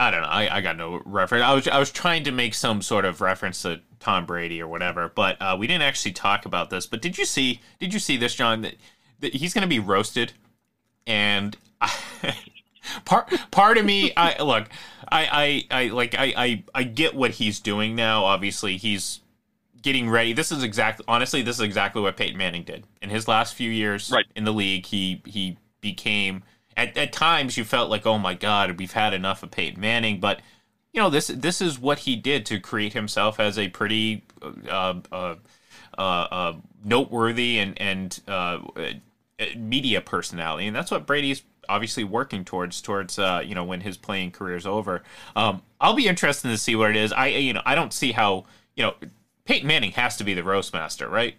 I don't know. I, I got no reference. I was I was trying to make some sort of reference to Tom Brady or whatever, but uh, we didn't actually talk about this. But did you see? Did you see this, John? That, that he's going to be roasted, and I, part part of me, I look, I I, I like I, I I get what he's doing now. Obviously, he's getting ready. This is exactly honestly, this is exactly what Peyton Manning did in his last few years Right. in the league. He he became at, at times you felt like, oh my god, we've had enough of Peyton Manning, but you know this this is what he did to create himself as a pretty uh, uh, uh, uh, noteworthy and and uh, uh, media personality, and that's what Brady's obviously working towards towards you know when his playing career is over. Um, I'll be interested to see what it is. I you know I don't see how you know Peyton Manning has to be the roast master, right?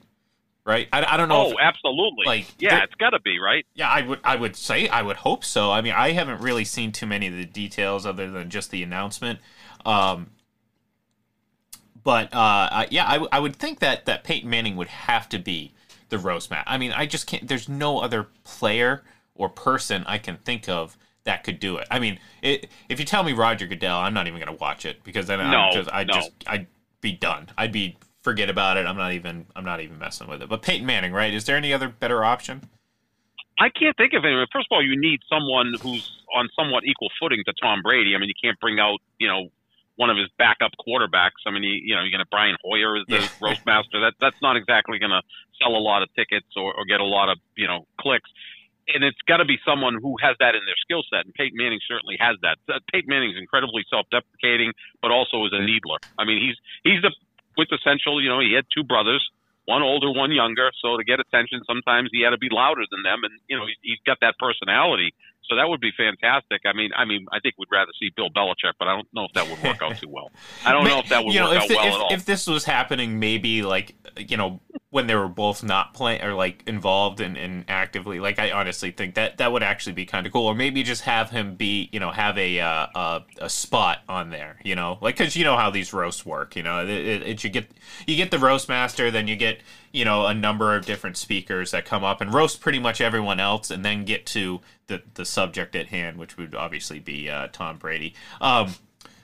Right? I, I don't know. Oh, if- absolutely. like, yeah, it's got to be right. yeah, I would I would say I would hope so. I mean, I haven't really seen too many of the details other than just the announcement. Um, but uh, I- yeah, I, I would think that that Peyton Manning would have to be the roast mat. I mean, I just can't. There's no other player or person I can think of that could do it. I mean, it, if you tell me Roger Goodell, I'm not even going to watch it because then No, I'm just I no. just I'd be done. I'd be forget about it. I'm not even I'm not even messing with it. But Peyton Manning, right? Is there any other better option? I can't think of anyone. First of all, you need someone who's on somewhat equal footing to Tom Brady. I mean, you can't bring out, you know, one of his backup quarterbacks. I mean, you, you know, you're going to Brian Hoyer as the Yeah. roast master. That that's not exactly going to sell a lot of tickets or, or get a lot of you know clicks. And it's got to be someone who has that in their skill set. And Peyton Manning certainly has that. Peyton Manning's incredibly self-deprecating, but also is a needler. I mean, he's he's the quintessential. You know, he had two brothers, one older, one younger. So to get attention, sometimes he had to be louder than them, and you know, he, he's got that personality. So that would be fantastic. I mean, I mean, I think we'd rather see Bill Belichick, but I don't know if that would work out too well. I don't know if that would you know, work if out the- well if, at all. If this was happening, maybe like you know when they were both not playing or like involved and, and actively, like I honestly think that that would actually be kind of cool. Or maybe just have him be, you know, have a uh, a, a spot on there, you know, like because you know how these roasts work, you know, it, it, it you get you get the roast master, then you get you know a number of different speakers that come up and roast pretty much everyone else, and then get to the the subject at hand, which would obviously be uh, Tom Brady. Um,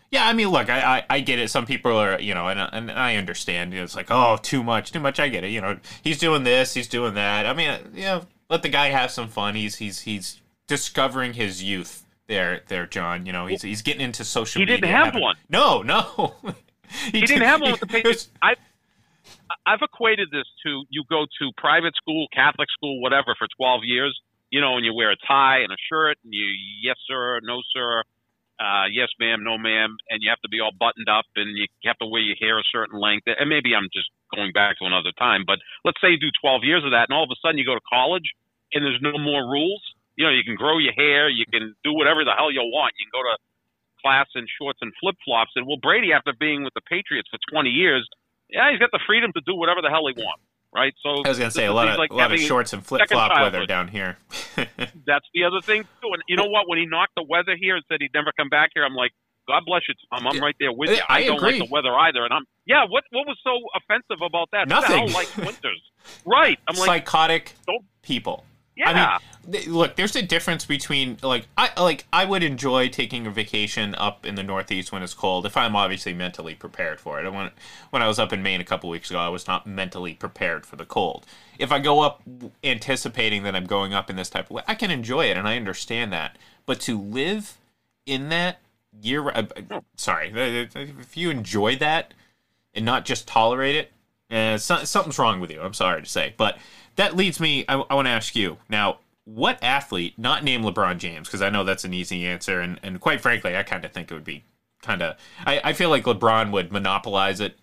Yeah, I mean, look, I, I, I get it. Some people are, you know, and, and I understand. You know, it's like, oh, too much, too much. I get it. You know, he's doing this, he's doing that. I mean, you know, let the guy have some fun. He's he's he's discovering his youth there, there, John. You know, he's he's getting into social. Media. He media, didn't have one. No, no. He, didn't have one with the Patriots. I, I've equated this to you go to private school, Catholic school, whatever, for 12 years, you know, and you wear a tie and a shirt, and you, yes, sir, no, sir, uh, yes, ma'am, no, ma'am, and you have to be all buttoned up, and you have to wear your hair a certain length. And maybe I'm just going back to another time, but let's say you do 12 years of that, and all of a sudden you go to college, and there's no more rules. You know, you can grow your hair, you can do whatever the hell you want. You can go to class in shorts and flip flops. And well, Brady, after being with the Patriots for 20 years, yeah, he's got the freedom to do whatever the hell he wants, right? So I was gonna say a lot of like a lot of shorts and flip flop weather down here. That's the other thing too. And you know what? When he knocked the weather here and said he'd never come back here, I'm like, God bless you, Tom. I'm right there with you. I don't agree. like the weather either. And I'm yeah. What what was so offensive about that? Nothing. likes winters? right. I'm like psychotic people. Yeah. I mean, th- look, there's a difference between like I like I would enjoy taking a vacation up in the Northeast when it's cold if I'm obviously mentally prepared for it. I went when I was up in Maine a couple weeks ago, I was not mentally prepared for the cold. If I go up anticipating that I'm going up in this type of way, I can enjoy it and I understand that. But to live in that year, uh, uh, sorry, if you enjoy that and not just tolerate it, uh, so, something's wrong with you. I'm sorry to say, but that leads me. I, I want to ask you now: what athlete, not named LeBron James, because I know that's an easy answer, and, and quite frankly, I kind of think it would be kind of. I, I feel like LeBron would monopolize it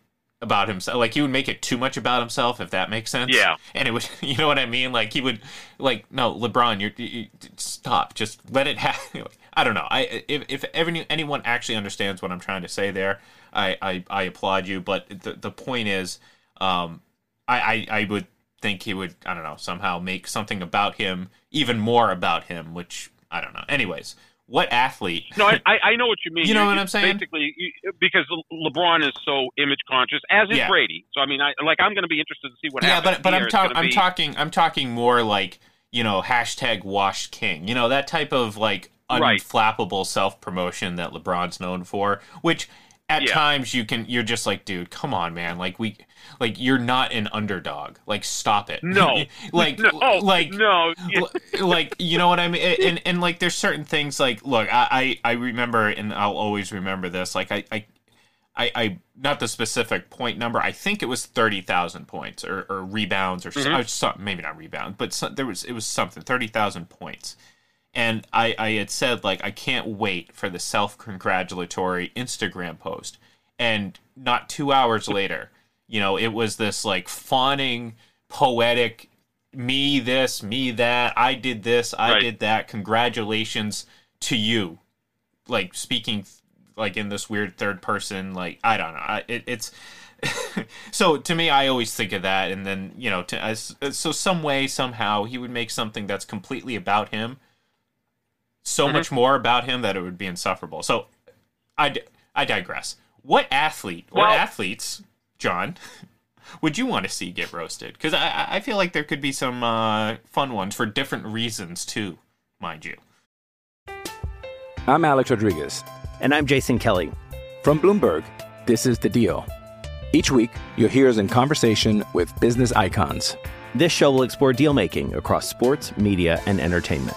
about himself. Like he would make it too much about himself, if that makes sense. Yeah. And it would, you know what I mean? Like he would, like no, LeBron, you're, you, stop. Just let it happen. I don't know. I if if any, anyone actually understands what I'm trying to say there, I I, I applaud you. But the the point is, um, I, I I would think he would I don't know somehow make something about him even more about him, which I don't know. Anyways, what athlete? No, I, I know what you mean. You know what I'm saying? Basically, you, because LeBron is so image conscious, as is Yeah. Brady. So I mean, I like I'm going to be interested to see what yeah, happens. but but. I'm talking I'm be- talking I'm talking more like you know hashtag washed king. You know that type of like Right. unflappable self promotion that LeBron's known for, which at Yeah. times you can you're just like dude come on man like we like you're not an underdog like stop it No. like No, like no. like you know what I mean and and like there's certain things like look I I, I remember and I'll always remember this like I I I, I not the specific point number. I think it was thirty thousand points or, or rebounds or, Mhm. something. Maybe not rebound, but some, there was it was something thirty thousand points. And I, I had said like I can't wait for the self congratulatory Instagram post. And not two hours later, you know, it was this like fawning, poetic, me this, me that, I did this, I Right. did that. Congratulations to you like speaking like in this weird third person like i don't know I, it, it's so to me i always think of that and then you know to as, so some way somehow he would make something that's completely about him so Mhm. much more about him that it would be insufferable so i d- i digress what athlete or Well- athletes john would you want to see get roasted because I, I- I feel like there could be some uh, fun ones for different reasons too mind you I'm Alex Rodriguez. And I'm Jason Kelly. From Bloomberg, this is The Deal. Each week, you'll hear us in conversation with business icons. This show will explore deal making across sports, media, and entertainment.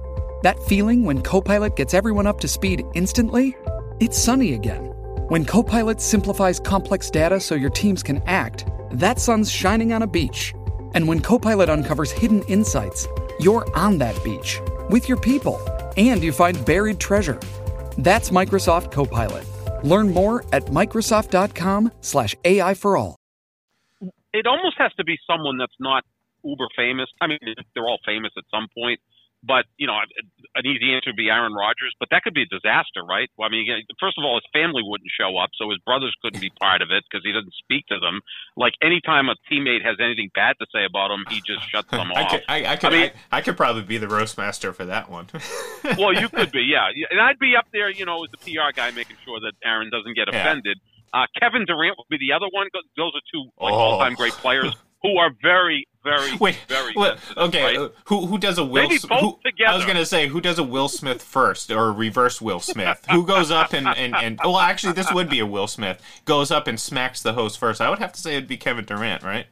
That feeling when Copilot gets everyone up to speed instantly? It's sunny again. When Copilot simplifies complex data so your teams can act, that sun's shining on a beach. And when Copilot uncovers hidden insights, you're on that beach with your people and you find buried treasure. That's Microsoft Copilot. Learn more at Microsoft.com/slash AI for all. It almost has to be someone that's not uber famous. I mean, they're all famous at some point, but you know, an easy answer would be Aaron Rodgers, but that could be a disaster, right? Well, I mean, first of all, his family wouldn't show up, so his brothers couldn't be part of it because he doesn't speak to them. Like anytime a teammate has anything bad to say about him, he just shuts them I off. could, I, I, could, I mean, I, I could probably be the roast master for that one. well, you could be, yeah, and I'd be up there, you know, as the PR guy, making sure that Aaron doesn't get Yeah. offended. Uh, Kevin Durant would be the other one. Those are two like Oh. all-time great players who are very, very, Wait, very. Well, okay, right? uh, who who does a Will? Maybe both who, together. I was gonna say who does a Will Smith first or reverse Will Smith? who goes up and, and and well, actually, this would be a Will Smith goes up and smacks the host first. I would have to say it'd be Kevin Durant, right?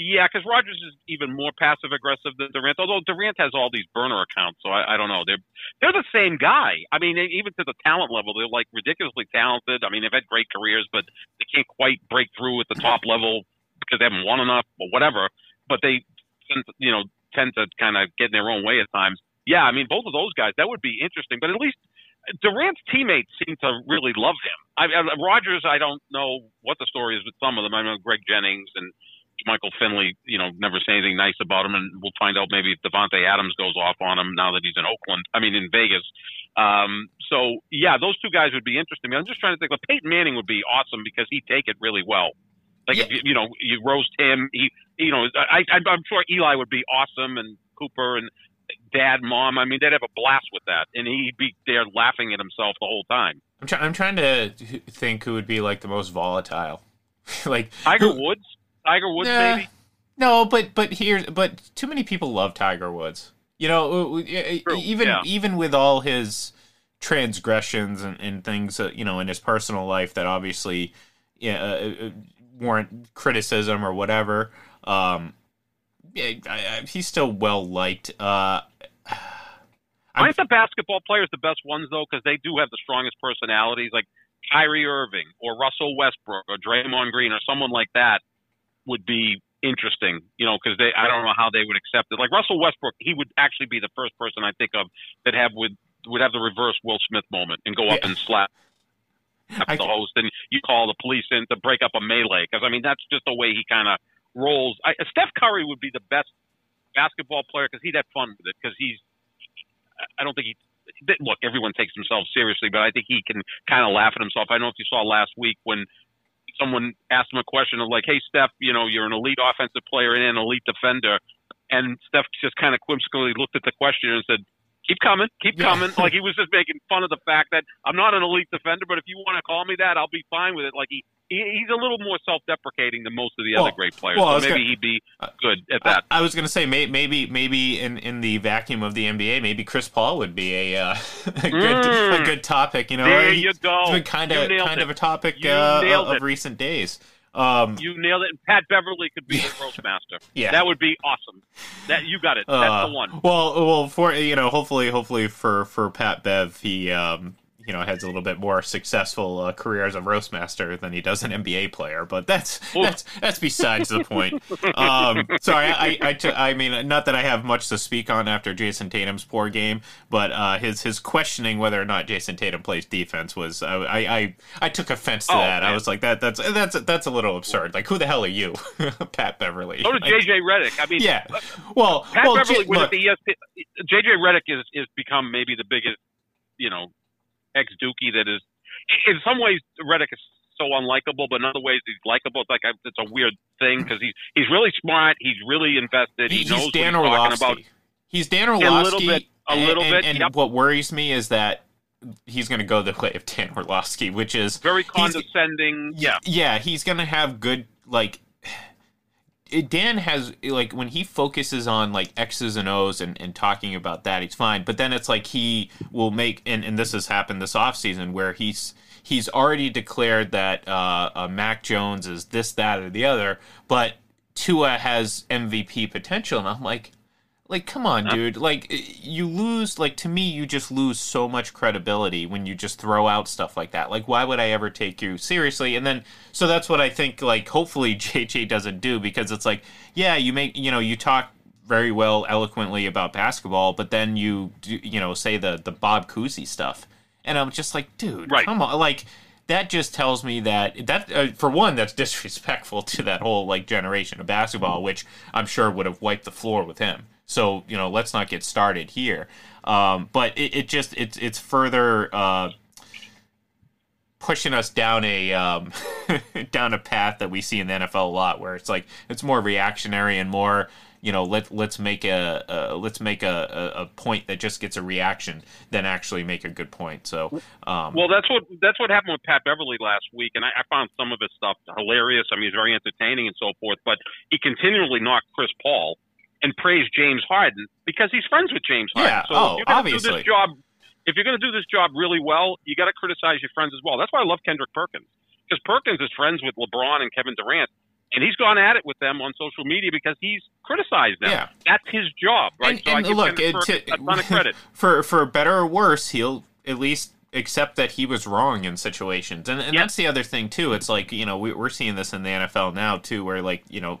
Yeah, because Rodgers is even more passive aggressive than Durant. Although Durant has all these burner accounts, so I, I don't know. They're they're the same guy. I mean, they- even to the talent level, they're like ridiculously talented. I mean, they've had great careers, but they can't quite break through at the top level because they haven't won enough or whatever. But they, you know, tend to kind of get in their own way at times. Yeah, I mean, both of those guys that would be interesting. But at least Durant's teammates seem to really love him. I, I, Rodgers, I don't know what the story is with some of them. I know Greg Jennings and Michael Finley, you know, never say anything nice about him, and we'll find out maybe if Davante Adams goes off on him now that he's in Oakland. I mean, in Vegas. Um, so yeah, those two guys would be interesting. I'm just trying to think. Like Peyton Manning would be awesome because he'd take it really well. Like if you, you know, you roast him. He, you know, I, I, I'm sure Eli would be awesome, and Cooper and Dad, Mom. I mean, they'd have a blast with that, and he'd be there laughing at himself the whole time. I'm trying. I'm trying to think who would be like the most volatile, like Tiger who- Woods. Tiger Woods, maybe. No, but but here, but too many people love Tiger Woods. You know, uh, even yeah. even with all his transgressions and, and things, uh, you know, in his personal life that obviously yeah, uh, uh, warrant criticism or whatever. Um, yeah, I, I, he's still well liked. Uh, Aren't the basketball players the best ones though? Because they do have the strongest personalities, like Kyrie Irving or Russell Westbrook or Draymond Green or someone like that would be interesting. You know, because they I don't know how they would accept it. Like Russell Westbrook, he would actually be the first person I think of that have would would have the reverse Will Smith moment and go up and slap the host, and you call the police in to break up a melee. Because I mean, that's just the way he kind of rolls. I, Steph Curry would be the best basketball player because he'd have fun with it because he's I don't think he. Look, everyone takes themselves seriously, but I think he can kind of laugh at himself. I don't know if you saw last week when someone asked him a question of like, "Hey, Steph, you know, you're an elite offensive player and an elite defender," and Steph just kind of whimsically looked at the question and said, "Keep coming, keep coming." like he was just making fun of the fact that I'm not an elite defender, but if you want to call me that, I'll be fine with it. Like he, he he's a little more self-deprecating than most of the Well- other great players. well, so maybe gonna- he'd be good at that. I, I was gonna say may, maybe maybe in, in the vacuum of the NBA, maybe Chris Paul would be a, uh, a good Mm. a good topic. You know, There He- you go. It's been kind of kind it. of a topic uh, of, it. of recent days. Um, You nailed it. And Pat Beverley could be the roast master. Yeah. that would be awesome. That you got it. That's uh, the one. Well, well, for you know, hopefully, hopefully for for Pat Bev, he um, you know has a little bit more successful uh, career as a roast master than he does an NBA player. But that's that's that's besides the point. Um, sorry, I I, t- I mean, not that I have much to speak on after Jayson Tatum's poor game, but uh, his his questioning whether or not Jayson Tatum plays defense was I I I, I took offense to Oh, that. I was like that that's that's that's a little absurd. Like, who the hell are you, Pat Beverley? So did Like, JJ Redick. I mean, Yeah. Well, Pat well, Beverley J- was look, at the ESPN. JJ Redick is is become maybe the biggest, you know, ex Dookie that is. In some ways, Redick is so unlikable, but in other ways, he's likable. It's like a, it's a weird thing because he's he's really smart. He's really invested. He, He- knows he's Dan what he's talking Orlovsky. about. He's Dan A little bit- a and- little and, bit, And yep. what worries me is that he's going to go the way of Dan Orlovsky, which is Very condescending. Yeah. yeah, he's going to have good like. It- Dan has like when he focuses on like X's and O's and, and talking about that, he's fine. But then it's like he will make and, and this has happened this offseason where he's he's already declared that uh, uh, Mac Jones is this, that, or the other, but Tua has MVP potential, and I'm like, Like, come on, dude. Like, you lose, like, to me, you just lose so much credibility when you just throw out stuff like that. Like, why would I ever take you seriously? And then, so that's what I think, like, hopefully JJ doesn't do because it's like, yeah, you make, you know, you talk very well eloquently about basketball, but then you, do, you know, say the, the Bob Cousy stuff. And I'm just like, dude, right. come on. Like, that just tells me that that uh, for one that's disrespectful to that whole like generation of basketball which i'm sure would have wiped the floor with him so you know let's not get started here um, but it, it, just it's it's further uh, pushing us down a um, down a path that we see in the nfl a lot where it's like it's more reactionary and more you know let let's make a, a let's make a, a, point that just gets a reaction than actually make a good point. So um, well, that's what that's what happened with Pat Beverley last week, and I, I found some of his stuff hilarious. I mean, he's very entertaining and so forth, but he continually knocked Chris Paul and praise James Harden because he's friends with James Harden. Yeah, so oh, if you're gonna obviously. do this job, if you're going to do this job really well, you got to criticize your friends as well. That's why I love Kendrick Perkins because Perkins is friends with LeBron and Kevin Durant and he's gone at it with them on social media because he's criticized them. Yeah. That's his job, right? And, so and look, it, Perkins to, a ton of credit. for for better or worse, he'll at least accept that he was wrong in situations, and, and Yeah. that's the other thing too. It's like you know we, we're seeing this in the NFL now too, where like you know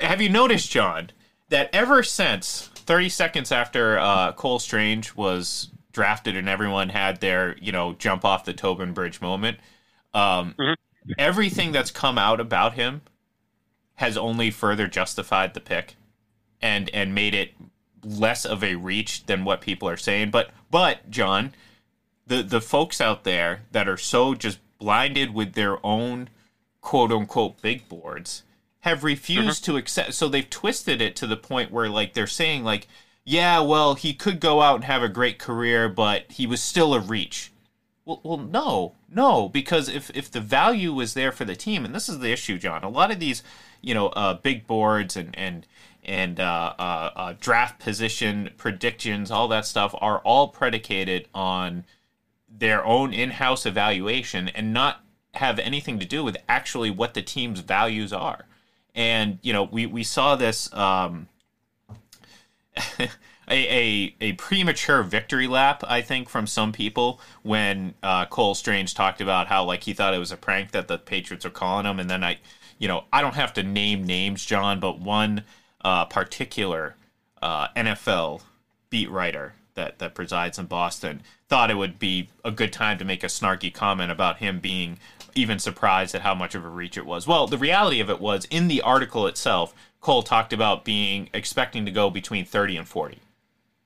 Have you noticed, John, that ever since 30 seconds after uh, Cole Strange was drafted and everyone had their, you know, jump off the Tobin Bridge moment, um, everything that's come out about him has only further justified the pick and and made it less of a reach than what people are saying. But but John, the the folks out there that are so just blinded with their own quote unquote big boards have refused to accept so they've twisted it to the point where like they're saying like yeah well he could go out and have a great career but he was still a reach. Well, well no no because if if the value was there for the team and this is the issue john a lot of these you know uh, big boards and and and uh, uh, uh, draft position predictions all that stuff are all predicated on their own in-house evaluation and not have anything to do with actually what the team's values are and you know we we saw this um, a, a a premature victory lap I think from some people when uh, Cole Strange talked about how like he thought it was a prank that the Patriots were calling him. And then I you know I don't have to name names John but one uh, particular uh, NFL beat writer that that presides in Boston thought it would be a good time to make a snarky comment about him being even surprised at how much of a reach it was. Well, the reality of it was in the article itself, Cole talked about being expecting to go between 30 and 40.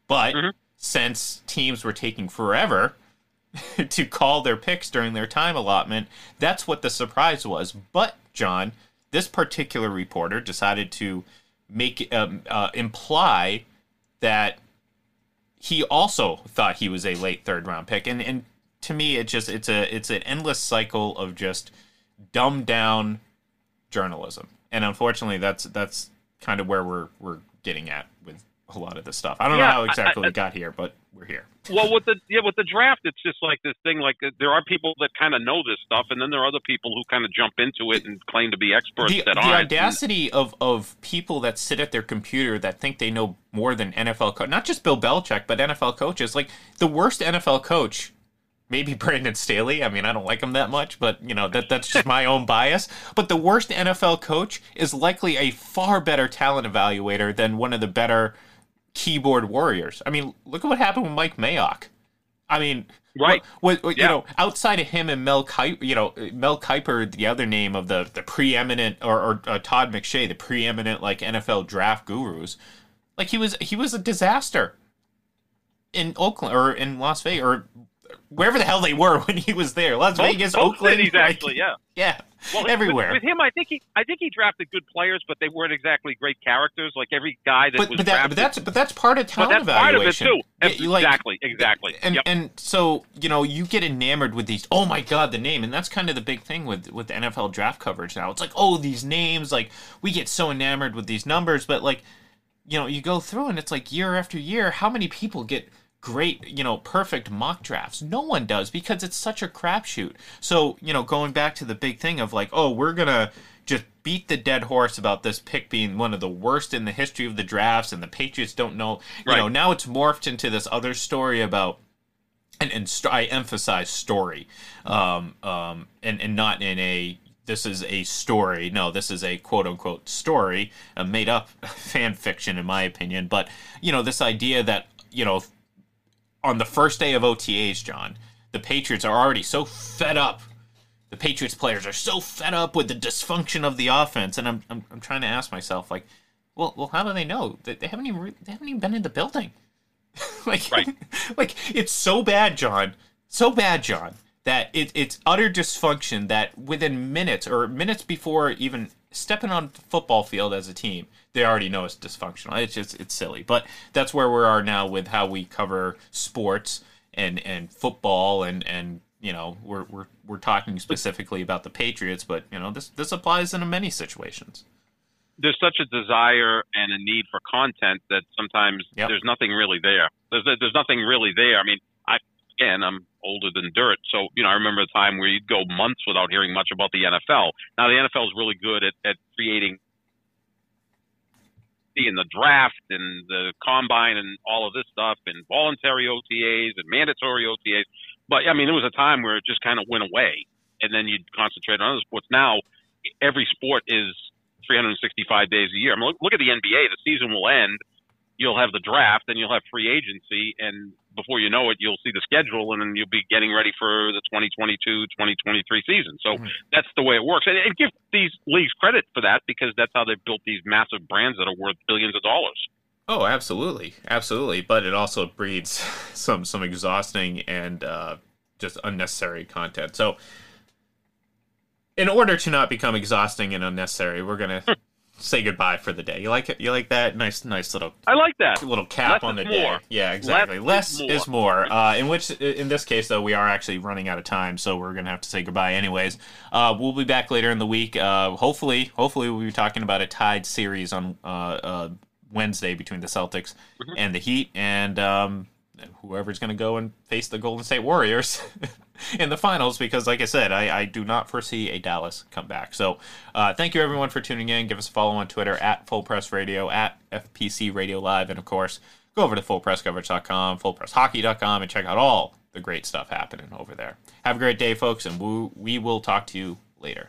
But since teams were taking forever to call their picks during their time allotment, that's what the surprise was. But John, this particular reporter decided to make um, uh, imply that he also thought he was a late third round pick and and to me it just it's a it's an endless cycle of just dumbed down journalism and unfortunately that's that's kind of where we're we're getting at with a lot of this stuff i don't Yeah, know how exactly I- we got here but we're here well, with the yeah, with the draft, it's just like this thing. Like uh, there are people that kind of know this stuff, and then there are other people who kind of jump into it and claim to be experts the, that the aren't. audacity of, of people that sit at their computer that think they know more than NFL co- not just Bill Belichick but NFL coaches like the worst NFL coach maybe Brandon Staley I mean I don't like him that much but you know that that's just my own bias but the worst NFL coach is likely a far better talent evaluator than one of the better keyboard warriors I mean look at what happened with Mike Mayock I mean, right? What, what, yeah. You know, outside of him and Mel Kiper, you know, Mel Kiper, the other name of the the preeminent, or, or uh, Todd McShay, the preeminent like NFL draft gurus, like he was he was a disaster in Oakland or in Las Vegas or wherever the hell they were when he was there. Las both, Vegas, both Oakland, cities, like, actually, yeah, yeah, well, everywhere. With, with, him, I think he, I think he drafted good players, but they weren't exactly great characters. Like every guy that but, was but, that, drafted, but that's but that's part of talent but that's evaluation. part of it too. like, exactly, exactly. And yep. and so you know you get enamored with these. Oh my god, the name, and that's kind of the big thing with with the NFL draft coverage now. It's like oh these names, like we get so enamored with these numbers, but like you know you go through and it's like year after year, how many people get great, you know, perfect mock drafts. No one does because it's such a crapshoot. So, you know, going back to the big thing of like, oh, we're going to just beat the dead horse about this pick being one of the worst in the history of the drafts and the Patriots don't know. You right. know, now it's morphed into this other story about and, and st- I emphasize story, um, um, and and not in a this is a story. No, this is a quote unquote story, a made up fan fiction, in my opinion. But you know, this idea that you know on the first day of OTAs, John, the Patriots are already so fed up. The Patriots players are so fed up with the dysfunction of the offense, and I'm I'm, I'm trying to ask myself like, well, well, how do they know that they haven't even they haven't even been in the building? like, right. like it's so bad, John, so bad, John, that it, it's utter dysfunction that within minutes or minutes before even stepping on the football field as a team, they already know it's dysfunctional. It's just it's silly. But that's where we are now with how we cover sports and and football and and you know we're we're we're talking specifically about the Patriots, but you know this this applies in many situations. There's such a desire and a need for content that sometimes yep. there's nothing really there. There's there's nothing really there. I mean, I again I'm older than dirt, so you know I remember a time where you'd go months without hearing much about the NFL. Now the NFL is really good at, at creating in the draft and the combine and all of this stuff and voluntary OTAs and mandatory OTAs. But I mean, there was a time where it just kind of went away, and then you'd concentrate on other sports. Now, every sport is 365 days a year. I mean, look, look at the NBA. The season will end. You'll have the draft, and you'll have free agency, and before you know it, you'll see the schedule, and then you'll be getting ready for the 2022-2023 season. So mm-hmm. that's the way it works, and, and give these leagues credit for that because that's how they've built these massive brands that are worth billions of dollars. Oh, absolutely, absolutely. But it also breeds some some exhausting and uh, just unnecessary content. So, in order to not become exhausting and unnecessary, we're gonna say goodbye for the day. You like it? You like that? Nice, nice little. I like that little cap Less on the day. More. Yeah, exactly. Less, Less is more. Is more. Uh, in which, in this case, though, we are actually running out of time, so we're gonna have to say goodbye anyways. Uh, we'll be back later in the week. Uh, hopefully, hopefully, we'll be talking about a tied series on uh, uh, Wednesday between the Celtics mm-hmm. and the Heat, and um, whoever's gonna go and face the Golden State Warriors. in the finals because, like I said, I, I do not foresee a Dallas comeback. So, uh, thank you everyone for tuning in. Give us a follow on Twitter at Full Press Radio, at FPC Radio Live, and of course, go over to fullpresscoverage.com, fullpresshockey.com, and check out all the great stuff happening over there. Have a great day, folks, and we, we will talk to you later.